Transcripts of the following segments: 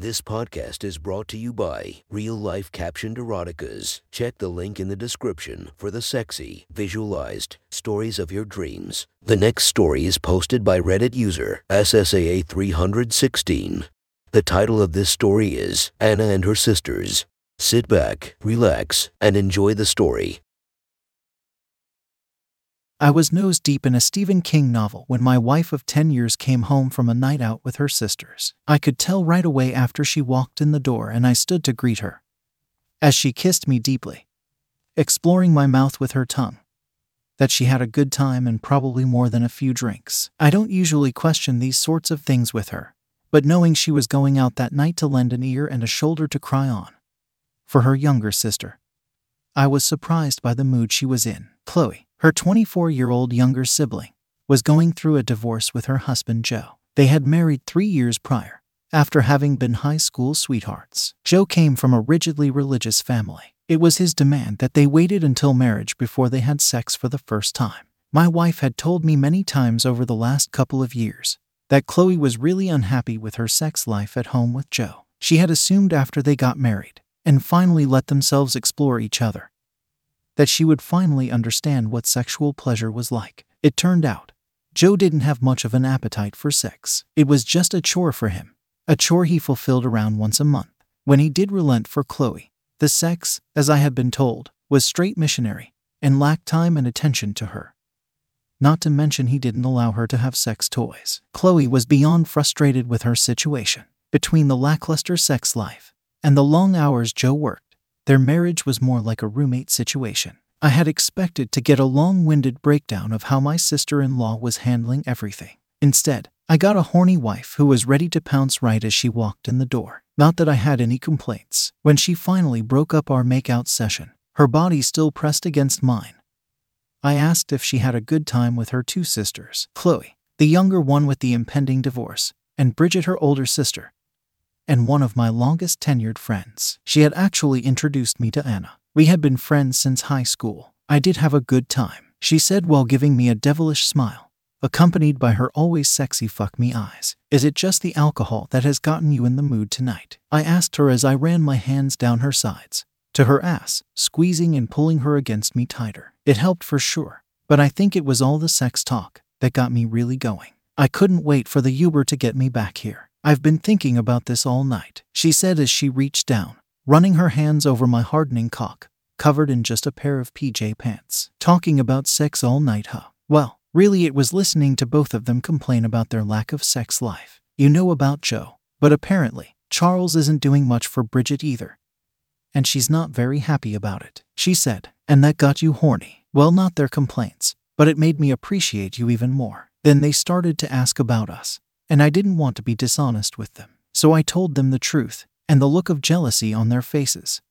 This podcast is brought to you by Real Life Captioned Eroticas. Check the link in the description for the sexy, visualized stories of your dreams. The next story is posted by Reddit user SSAA316. The title of this story is Anna and Her Sisters. Sit back, relax, and enjoy the story. I was nose deep in a Stephen King novel when my wife of 10 years came home from a night out with her sisters. I could tell right away after she walked in the door and I stood to greet her. As she kissed me deeply, exploring my mouth with her tongue, that she had a good time and probably more than a few drinks. I don't usually question these sorts of things with her, but knowing she was going out that night to lend an ear and a shoulder to cry on for her younger sister, I was surprised by the mood she was in. Chloe, her 24 year old younger sibling, was going through a divorce with her husband Joe. They had married three years prior, after having been high school sweethearts. Joe came from a rigidly religious family. It was his demand that they waited until marriage before they had sex for the first time. My wife had told me many times over the last couple of years that Chloe was really unhappy with her sex life at home with Joe. She had assumed after they got married and finally let themselves explore each other that she would finally understand what sexual pleasure was like. It turned out, Joe didn't have much of an appetite for sex. It was just a chore for him, a chore he fulfilled around once a month. When he did relent for Chloe, the sex, as I had been told, was straight missionary and lacked time and attention to her. Not to mention, he didn't allow her to have sex toys. Chloe was beyond frustrated with her situation. Between the lackluster sex life and the long hours Joe worked, their marriage was more like a roommate situation. I had expected to get a long winded breakdown of how my sister in law was handling everything. Instead, I got a horny wife who was ready to pounce right as she walked in the door. Not that I had any complaints. When she finally broke up our makeout session, her body still pressed against mine. I asked if she had a good time with her two sisters Chloe, the younger one with the impending divorce, and Bridget, her older sister, and one of my longest tenured friends. She had actually introduced me to Anna. We had been friends since high school. I did have a good time, she said while giving me a devilish smile, accompanied by her always sexy fuck me eyes. Is it just the alcohol that has gotten you in the mood tonight? I asked her as I ran my hands down her sides, to her ass, squeezing and pulling her against me tighter. It helped for sure, but I think it was all the sex talk that got me really going. I couldn't wait for the Uber to get me back here. I've been thinking about this all night, she said as she reached down, running her hands over my hardening cock, covered in just a pair of PJ pants. Talking about sex all night, huh? Well, really, it was listening to both of them complain about their lack of sex life. You know about Joe, but apparently, Charles isn't doing much for Bridget either. And she's not very happy about it, she said. And that got you horny. Well, not their complaints, but it made me appreciate you even more. Then they started to ask about us and I didn't want to be dishonest with them. So I told them the truth, and the look of jealousy on their faces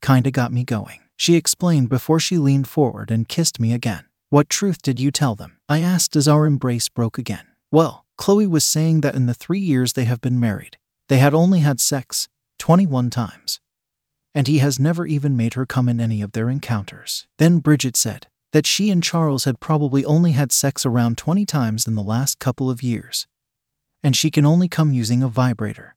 kinda got me going. She explained before she leaned forward and kissed me again. What truth did you tell them? I asked as our embrace broke again. Well, Chloe was saying that in the three years they have been married, they had only had sex 21 times. And he has never even made her come in any of their encounters. Then Bridget said that she and Charles had probably only had sex around 20 times in the last couple of years and she can only come using a vibrator.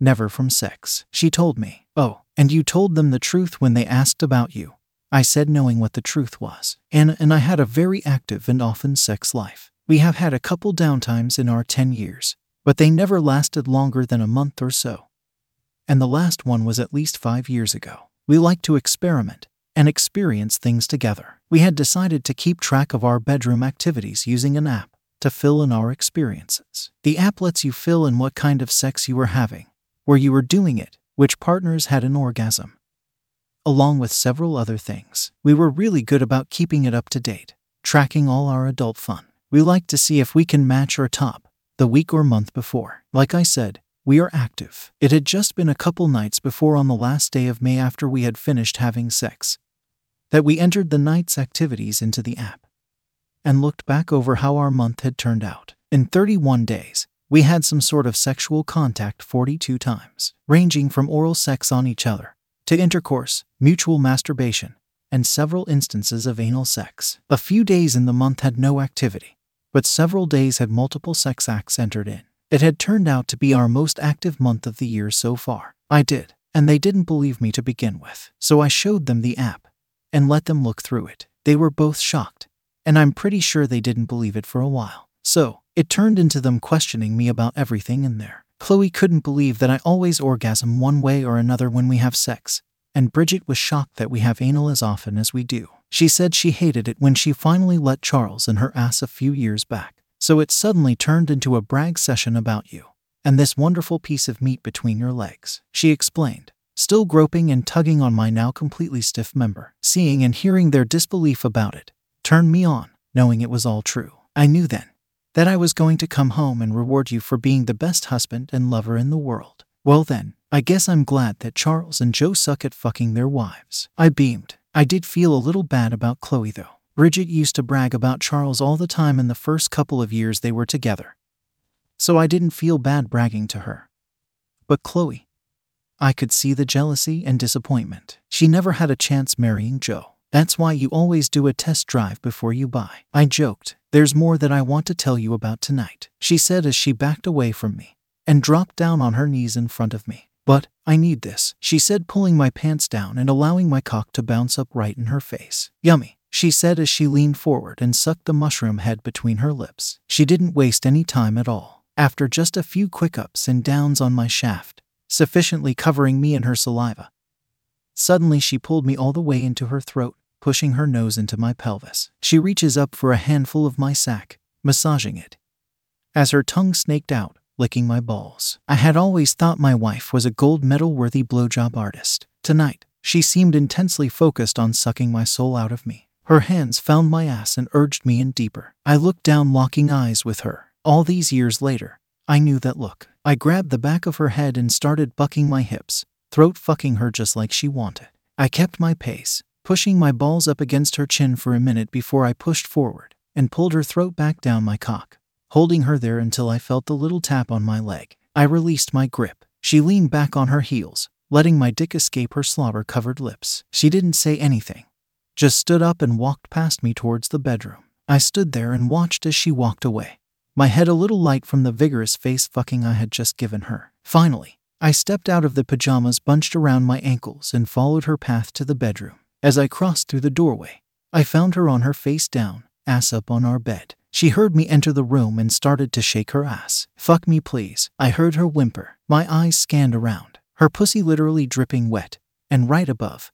Never from sex, she told me. Oh, and you told them the truth when they asked about you. I said, knowing what the truth was. Anna and I had a very active and often sex life. We have had a couple downtimes in our 10 years, but they never lasted longer than a month or so. And the last one was at least five years ago. We like to experiment and experience things together. We had decided to keep track of our bedroom activities using an app to fill in our experiences. The app lets you fill in what kind of sex you were having, where you were doing it, which partners had an orgasm, along with several other things. We were really good about keeping it up to date, tracking all our adult fun. We like to see if we can match or top the week or month before. Like I said, we are active. It had just been a couple nights before on the last day of May after we had finished having sex that we entered the night's activities into the app and looked back over how our month had turned out. In 31 days, we had some sort of sexual contact 42 times, ranging from oral sex on each other to intercourse, mutual masturbation, and several instances of anal sex. A few days in the month had no activity, but several days had multiple sex acts entered in. It had turned out to be our most active month of the year so far. I did, and they didn't believe me to begin with. So I showed them the app and let them look through it. They were both shocked, and I'm pretty sure they didn't believe it for a while. So, it turned into them questioning me about everything in there. Chloe couldn't believe that I always orgasm one way or another when we have sex, and Bridget was shocked that we have anal as often as we do. She said she hated it when she finally let Charles in her ass a few years back. So it suddenly turned into a brag session about you and this wonderful piece of meat between your legs, she explained, still groping and tugging on my now completely stiff member. Seeing and hearing their disbelief about it turned me on, knowing it was all true. I knew then that I was going to come home and reward you for being the best husband and lover in the world. Well, then, I guess I'm glad that Charles and Joe suck at fucking their wives. I beamed. I did feel a little bad about Chloe, though. Bridget used to brag about Charles all the time in the first couple of years they were together. So I didn't feel bad bragging to her. But Chloe, I could see the jealousy and disappointment. She never had a chance marrying Joe. That's why you always do a test drive before you buy. I joked, There's more that I want to tell you about tonight, she said as she backed away from me and dropped down on her knees in front of me. But I need this, she said, pulling my pants down and allowing my cock to bounce up right in her face. Yummy, she said as she leaned forward and sucked the mushroom head between her lips. She didn't waste any time at all. After just a few quick ups and downs on my shaft, sufficiently covering me in her saliva, suddenly she pulled me all the way into her throat, pushing her nose into my pelvis. She reaches up for a handful of my sack, massaging it. As her tongue snaked out, licking my balls. I had always thought my wife was a gold medal worthy blowjob artist. Tonight, she seemed intensely focused on sucking my soul out of me. Her hands found my ass and urged me in deeper. I looked down, locking eyes with her. All these years later, I knew that look. I grabbed the back of her head and started bucking my hips, throat fucking her just like she wanted. I kept my pace, pushing my balls up against her chin for a minute before I pushed forward and pulled her throat back down my cock, holding her there until I felt the little tap on my leg. I released my grip. She leaned back on her heels, letting my dick escape her slobber covered lips. She didn't say anything, just stood up and walked past me towards the bedroom. I stood there and watched as she walked away, my head a little light from the vigorous face fucking I had just given her. Finally, I stepped out of the pajamas bunched around my ankles and followed her path to the bedroom. As I crossed through the doorway, I found her on her face down, ass up on our bed. She heard me enter the room and started to shake her ass. Fuck me, please. I heard her whimper. My eyes scanned around, her pussy literally dripping wet, and right above,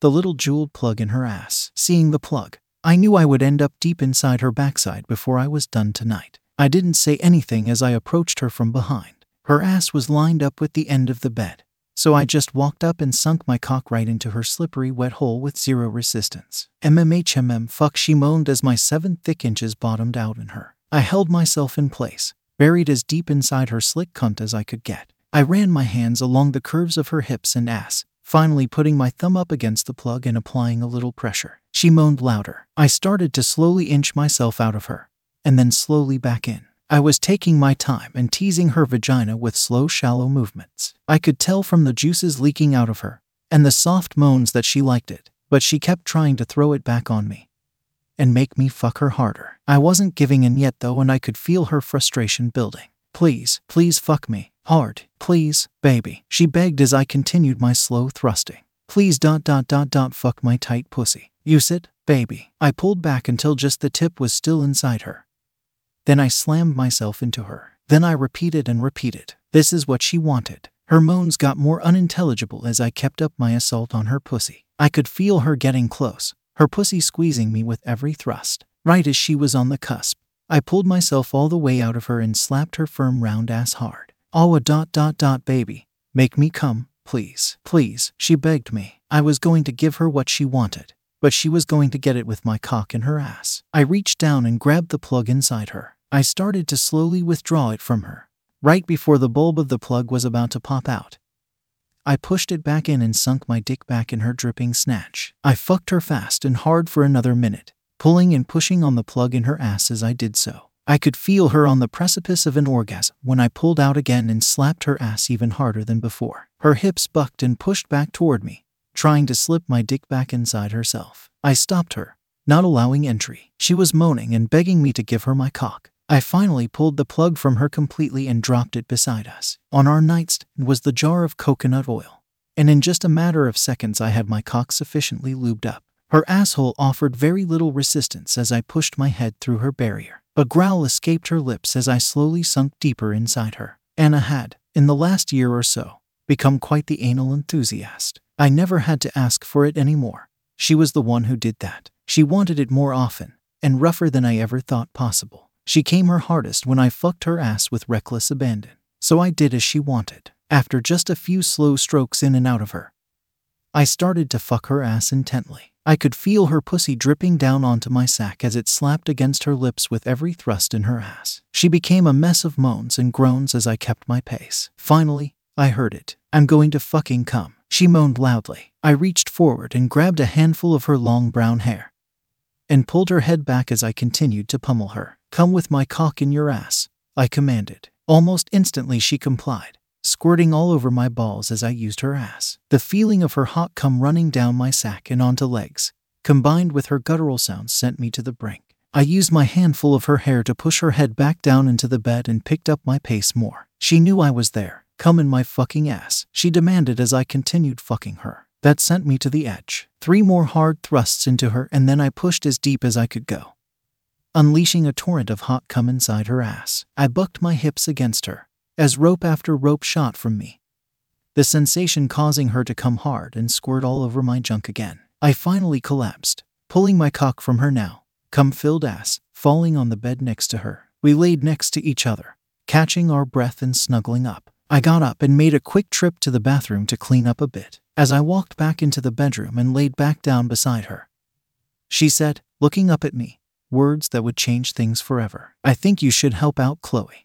the little jeweled plug in her ass. Seeing the plug, I knew I would end up deep inside her backside before I was done tonight. I didn't say anything as I approached her from behind. Her ass was lined up with the end of the bed, so I just walked up and sunk my cock right into her slippery wet hole with zero resistance. MMHMM fuck she moaned as my seven thick inches bottomed out in her. I held myself in place, buried as deep inside her slick cunt as I could get. I ran my hands along the curves of her hips and ass, finally putting my thumb up against the plug and applying a little pressure. She moaned louder. I started to slowly inch myself out of her, and then slowly back in. I was taking my time and teasing her vagina with slow, shallow movements. I could tell from the juices leaking out of her and the soft moans that she liked it, but she kept trying to throw it back on me and make me fuck her harder. I wasn't giving in yet though, and I could feel her frustration building. Please, please fuck me. Hard. Please, baby. She begged as I continued my slow thrusting. Please dot dot dot dot fuck my tight pussy. Use it, baby. I pulled back until just the tip was still inside her. Then I slammed myself into her. Then I repeated and repeated. This is what she wanted. Her moans got more unintelligible as I kept up my assault on her pussy. I could feel her getting close, her pussy squeezing me with every thrust. Right as she was on the cusp, I pulled myself all the way out of her and slapped her firm round ass hard. Oh, a dot dot dot baby. Make me come, please. Please, she begged me. I was going to give her what she wanted, but she was going to get it with my cock in her ass. I reached down and grabbed the plug inside her. I started to slowly withdraw it from her, right before the bulb of the plug was about to pop out. I pushed it back in and sunk my dick back in her dripping snatch. I fucked her fast and hard for another minute, pulling and pushing on the plug in her ass as I did so. I could feel her on the precipice of an orgasm when I pulled out again and slapped her ass even harder than before. Her hips bucked and pushed back toward me, trying to slip my dick back inside herself. I stopped her, not allowing entry. She was moaning and begging me to give her my cock. I finally pulled the plug from her completely and dropped it beside us. On our nightstand was the jar of coconut oil. And in just a matter of seconds, I had my cock sufficiently lubed up. Her asshole offered very little resistance as I pushed my head through her barrier. A growl escaped her lips as I slowly sunk deeper inside her. Anna had, in the last year or so, become quite the anal enthusiast. I never had to ask for it anymore. She was the one who did that. She wanted it more often and rougher than I ever thought possible. She came her hardest when I fucked her ass with reckless abandon. So I did as she wanted. After just a few slow strokes in and out of her, I started to fuck her ass intently. I could feel her pussy dripping down onto my sack as it slapped against her lips with every thrust in her ass. She became a mess of moans and groans as I kept my pace. Finally, I heard it. I'm going to fucking come. She moaned loudly. I reached forward and grabbed a handful of her long brown hair and pulled her head back as I continued to pummel her. Come with my cock in your ass, I commanded. Almost instantly, she complied, squirting all over my balls as I used her ass. The feeling of her hot cum running down my sack and onto legs, combined with her guttural sounds, sent me to the brink. I used my handful of her hair to push her head back down into the bed and picked up my pace more. She knew I was there. Come in my fucking ass, she demanded as I continued fucking her. That sent me to the edge. Three more hard thrusts into her, and then I pushed as deep as I could go, unleashing a torrent of hot cum inside her ass. I bucked my hips against her as rope after rope shot from me, the sensation causing her to come hard and squirt all over my junk again. I finally collapsed, pulling my cock from her now, cum filled ass, falling on the bed next to her. We laid next to each other, catching our breath and snuggling up. I got up and made a quick trip to the bathroom to clean up a bit. As I walked back into the bedroom and laid back down beside her, she said, looking up at me, words that would change things forever. I think you should help out Chloe.